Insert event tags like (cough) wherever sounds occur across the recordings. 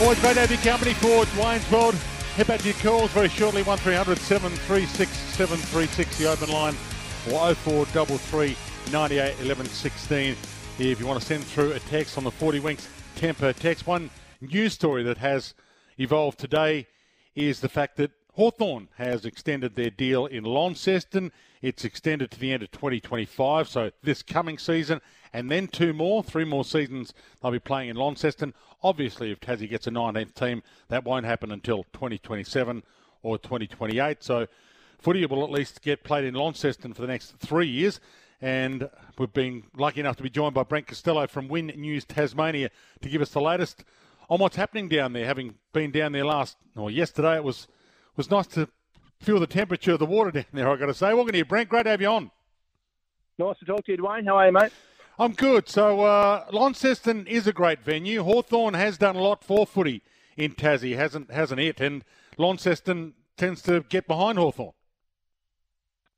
Always great to have your company for Dwayne's World. Hit back to your calls very shortly 1300 736 736, the open line, or 0433 98 11 16. If you want to send through a text on the 40 Winks Tempur text, one news story that has evolved today is the fact that Hawthorn has extended their deal in Launceston. It's extended to the end of 2025, so this coming season, and then two more, three more seasons they'll be playing in Launceston. Obviously, if Tassie gets a 19th team, that won't happen until 2027 or 2028. So footy will at least get played in Launceston for the next three years. And we've been lucky enough to be joined by Brent Costello from Win News Tasmania to give us the latest on what's happening down there. Having been down there last, or yesterday, it was was nice to feel the temperature of the water down there. I've got to say, welcome to you, Brent. Great to have you on. Nice to talk to you, Dwayne. How are you, mate? I'm good. So uh, Launceston is a great venue. Hawthorn has done a lot for footy in Tassie, hasn't hasn't it? And Launceston tends to get behind Hawthorn.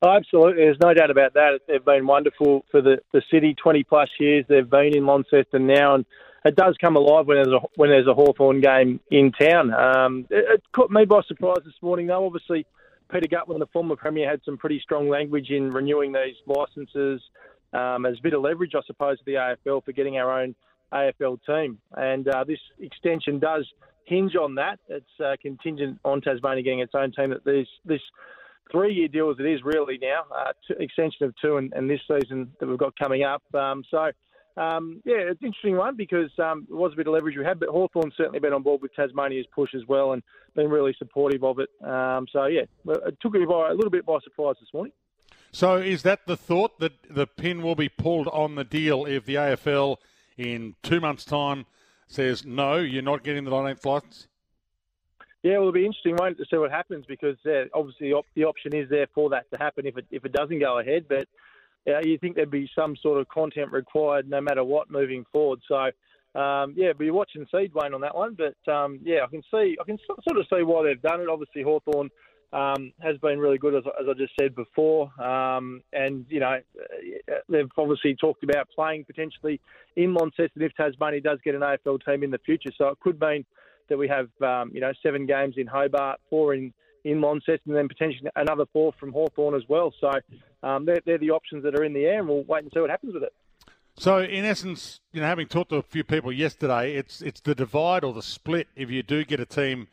Oh, absolutely. There's no doubt about that. They've been wonderful for the, the city. 20 plus years they've been in Launceston now, and it does come alive when there's a when there's a Hawthorn game in town. Um, it, it caught me by surprise this morning, though. Obviously, Peter Gutwein, the former premier, had some pretty strong language in renewing these licences um, as a bit of leverage, I suppose, to the AFL for getting our own AFL team. And uh, this extension does hinge on that. It's uh, contingent on Tasmania getting its own team. That this this three-year deal as it is really now, uh, extension of two and, and, this season that we've got coming up. Um, so. Um, yeah, it's an interesting one because um, it was a bit of leverage we had, but Hawthorn's certainly been on board with Tasmania's push as well and been really supportive of it. Um, so, yeah, it took me by a little bit by surprise this morning. So, is that the thought that the pin will be pulled on the deal if the AFL in two months' time says no, you're not getting the 19th license? Yeah, well, it'll be interesting, won't it, to see what happens because uh, obviously the, op- the option is there for that to happen if it if it doesn't go ahead. But uh, you think there'd be some sort of content required no matter what moving forward. So. Um, yeah, be watch and see Dwayne on that one, but um, yeah, I can see, I can sort of see why they've done it. Obviously, Hawthorn um, has been really good, as, as I just said before. Um, and, you know, they've obviously talked about playing potentially in Launceston if Tasmania does get an AFL team in the future. So it could mean that we have, um, you know, seven games in Hobart, four in, in Launceston, and then potentially another four from Hawthorn as well. So um, they're, they're the options that are in the air, and we'll wait and see what happens with it. So, in essence, you know, having talked to a few people yesterday, it's it's the divide or the split if you do get a team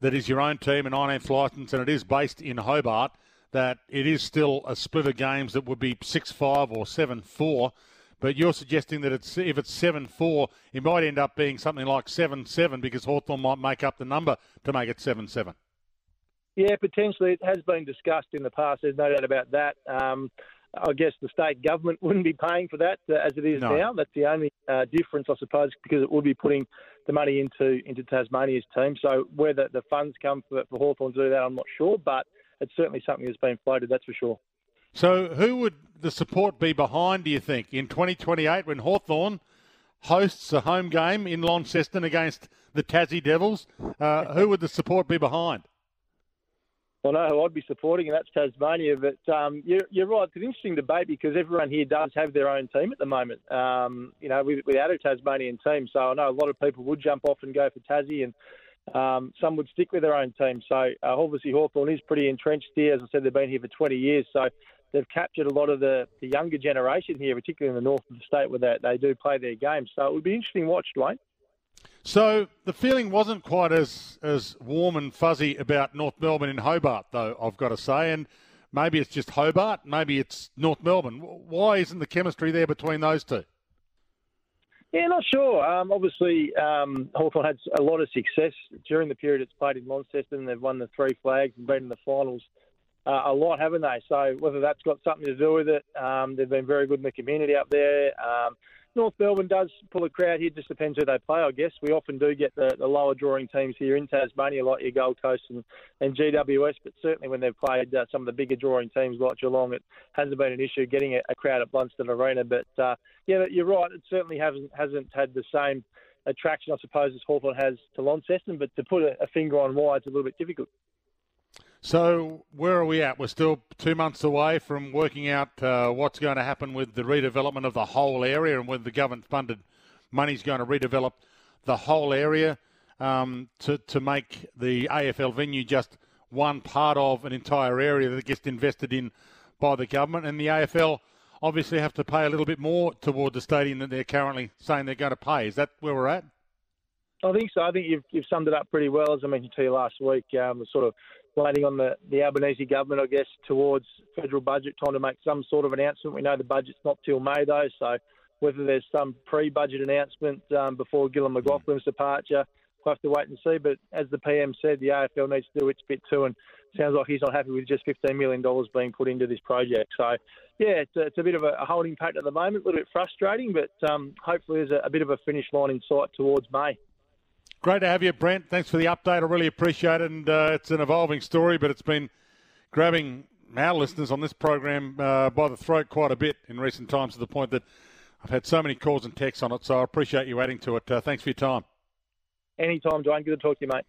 that is your own team, an 19th licence, and it is based in Hobart, that it is still a split of games that would be 6 5 or 7 4. But you're suggesting that it's if it's 7 4, it might end up being something like 7 7 because Hawthorn might make up the number to make it 7 7. Yeah, potentially. It has been discussed in the past. There's no doubt about that. Um, I guess the state government (laughs) wouldn't be paying for that uh, as it is no. now. That's the only uh, difference, I suppose, because it would be putting the money into into Tasmania's team. So whether the funds come for, for Hawthorn to do that, I'm not sure, but it's certainly something that's been floated, that's for sure. So who would the support be behind, do you think, in 2028 when Hawthorn hosts a home game in Launceston against the Tassie Devils? Uh, who would the support be behind? I know who I'd be supporting, and that's Tasmania. But um, you're, you're, right. It's an interesting debate because everyone here does have their own team at the moment. Um, you know, without a Tasmanian team, so I know a lot of people would jump off and go for Tassie, and um, some would stick with their own team. So uh, obviously Hawthorn is pretty entrenched here. As I said, they've been here for 20 years, so they've captured a lot of the, the younger generation here, particularly in the north of the state where they, they do play their games. So it would be interesting to watch, Dwayne. So the feeling wasn't quite as as warm and fuzzy about North Melbourne in Hobart, though I've got to say, and maybe it's just Hobart, maybe it's North Melbourne. Why isn't the chemistry there between those two? Yeah, not sure. Um, obviously, um, Hawthorn had a lot of success during the period it's played in Launceston. They've won the three flags and been in the finals uh, a lot, haven't they? So whether that's got something to do with it, um, they've been very good in the community up there. Um, North Melbourne does pull a crowd here. Just depends who they play, I guess. We often do get the, the lower drawing teams here in Tasmania, like your Gold Coast and, and GWS. But certainly when they've played uh, some of the bigger drawing teams like Geelong, it hasn't been an issue getting a, a crowd at Blundstone Arena. But uh, yeah, you're right. It certainly hasn't hasn't had the same attraction, I suppose, as Hawthorn has to Launceston. But to put a, a finger on why, it's a little bit difficult. So where are we at? We're still two months away from working out uh, what's going to happen with the redevelopment of the whole area and whether the government-funded money is going to redevelop the whole area um, to to make the AFL venue just one part of an entire area that gets invested in by the government, and the AFL obviously have to pay a little bit more toward the stadium than they're currently saying they're going to pay. Is that where we're at? I think so. I think you've, you've summed it up pretty well. As I mentioned to you last week, um, sort of waiting on the, the Albanese government, I guess, towards federal budget time to make some sort of announcement. We know the budget's not till May, though, so whether there's some pre-budget announcement um, before Gillon McLachlan's departure, we'll have to wait and see. But as the PM said, the AFL needs to do its bit too, and sounds like he's not happy with just $15 million being put into this project. So, yeah, it's a, it's a bit of a holding pattern at the moment, a little bit frustrating, but um, hopefully there's a, a bit of a finish line in sight towards May. Great to have you, Brent. Thanks for the update. I really appreciate it. And uh, it's an evolving story, but it's been grabbing our listeners on this program uh, by the throat quite a bit in recent times to the point that I've had so many calls and texts on it. So I appreciate you adding to it. Uh, thanks for your time. Anytime, John. Good to talk to you, mate.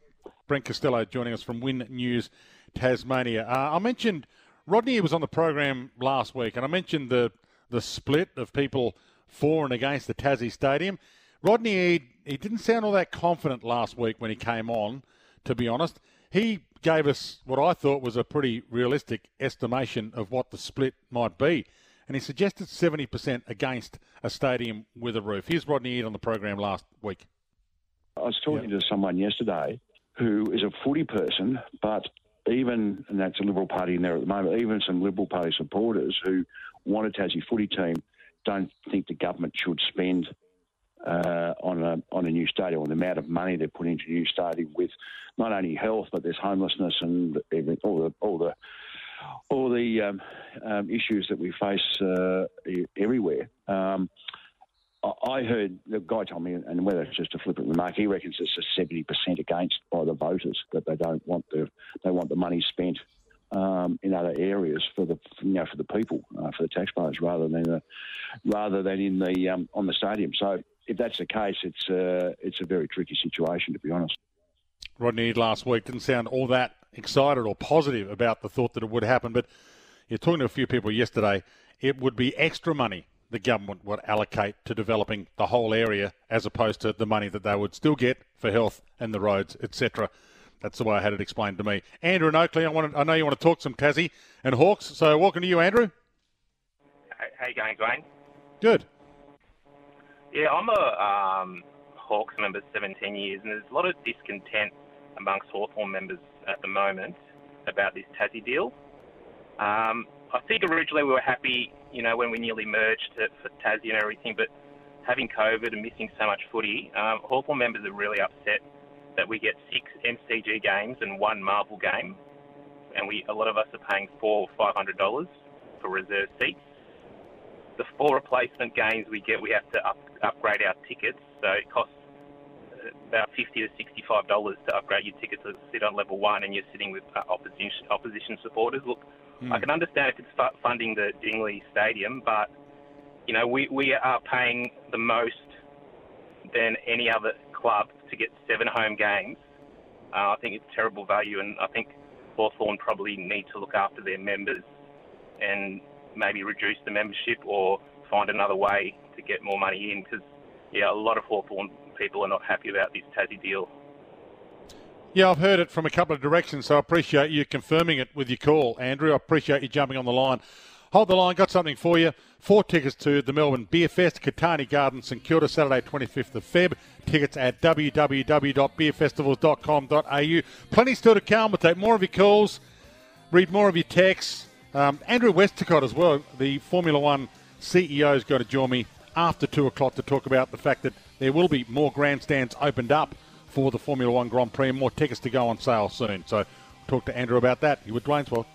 Brent Costello joining us from Win News Tasmania. Uh, I mentioned Rodney was on the program last week, and I mentioned the the split of people for and against the Tassie Stadium. Rodney Eade, he didn't sound all that confident last week when he came on, to be honest. He gave us what I thought was a pretty realistic estimation of what the split might be. And he suggested 70% against a stadium with a roof. Here's Rodney Eade on the program last week. I was talking to someone yesterday who is a footy person, but even, and that's a Liberal Party in there at the moment, even some Liberal Party supporters who want a Tassie footy team don't think the government should spend uh, on a on a new stadium, on the amount of money they're putting into a new stadium with not only health but there's homelessness and all the all the all the um, um, issues that we face uh, everywhere. Um, I heard the guy told me, and whether it's just a flippant remark, he reckons it's a seventy percent against by the voters that they don't want the they want the money spent um, in other areas for the you know for the people uh, for the taxpayers rather than uh, rather than in the um, on the stadium. So if that's the case, it's uh, it's a very tricky situation, to be honest. Rodney last week didn't sound all that excited or positive about the thought that it would happen, but you're talking to a few people yesterday. It would be extra money the government would allocate to developing the whole area, as opposed to the money that they would still get for health and the roads, etc. That's the way I had it explained to me. Andrew and Oakleigh, I, want to, I know you want to talk some Tassie and Hawks, so welcome to you, Andrew. How you going, Dwayne? Good. Yeah, I'm a um, Hawks member 17 years, and there's a lot of discontent amongst Hawthorn members at the moment about this Tassie deal. Um, I think originally we were happy, you know, when we nearly merged for Tassie and everything, but having COVID and missing so much footy, um, Hawthorn members are really upset that we get six MCG games and one Marvel game, and we a lot of us are paying four or five hundred dollars for reserve seats the four replacement games we get, we have to up, upgrade our tickets. So it costs uh, about fifty to sixty-five dollars to upgrade your ticket to sit on level one, and you're sitting with uh, opposition opposition supporters. Look, mm. I can understand if it's funding the Dingley Stadium, but you know we we are paying the most than any other club to get seven home games. Uh, I think it's terrible value, and I think Hawthorn probably need to look after their members and maybe reduce the membership or find another way get more money in because, yeah, a lot of Hawthorn people are not happy about this Tassie deal. Yeah, I've heard it from a couple of directions, so I appreciate you confirming it with your call, Andrew. I appreciate you jumping on the line. Hold the line, got something for you. Four tickets to the Melbourne Beer Fest, Catani Garden, St Kilda, Saturday, 25th of Feb. Tickets at www.beerfestivals.com.au. Plenty still to come. We'll take more of your calls, read more of your texts. Um, Andrew Westacott as well, the Formula One CEO, is going to join me after 2 o'clock to talk about the fact that there will be more grandstands opened up for the Formula One Grand Prix and more tickets to go on sale soon. So talk to Andrew about that. You with Dwayne's World.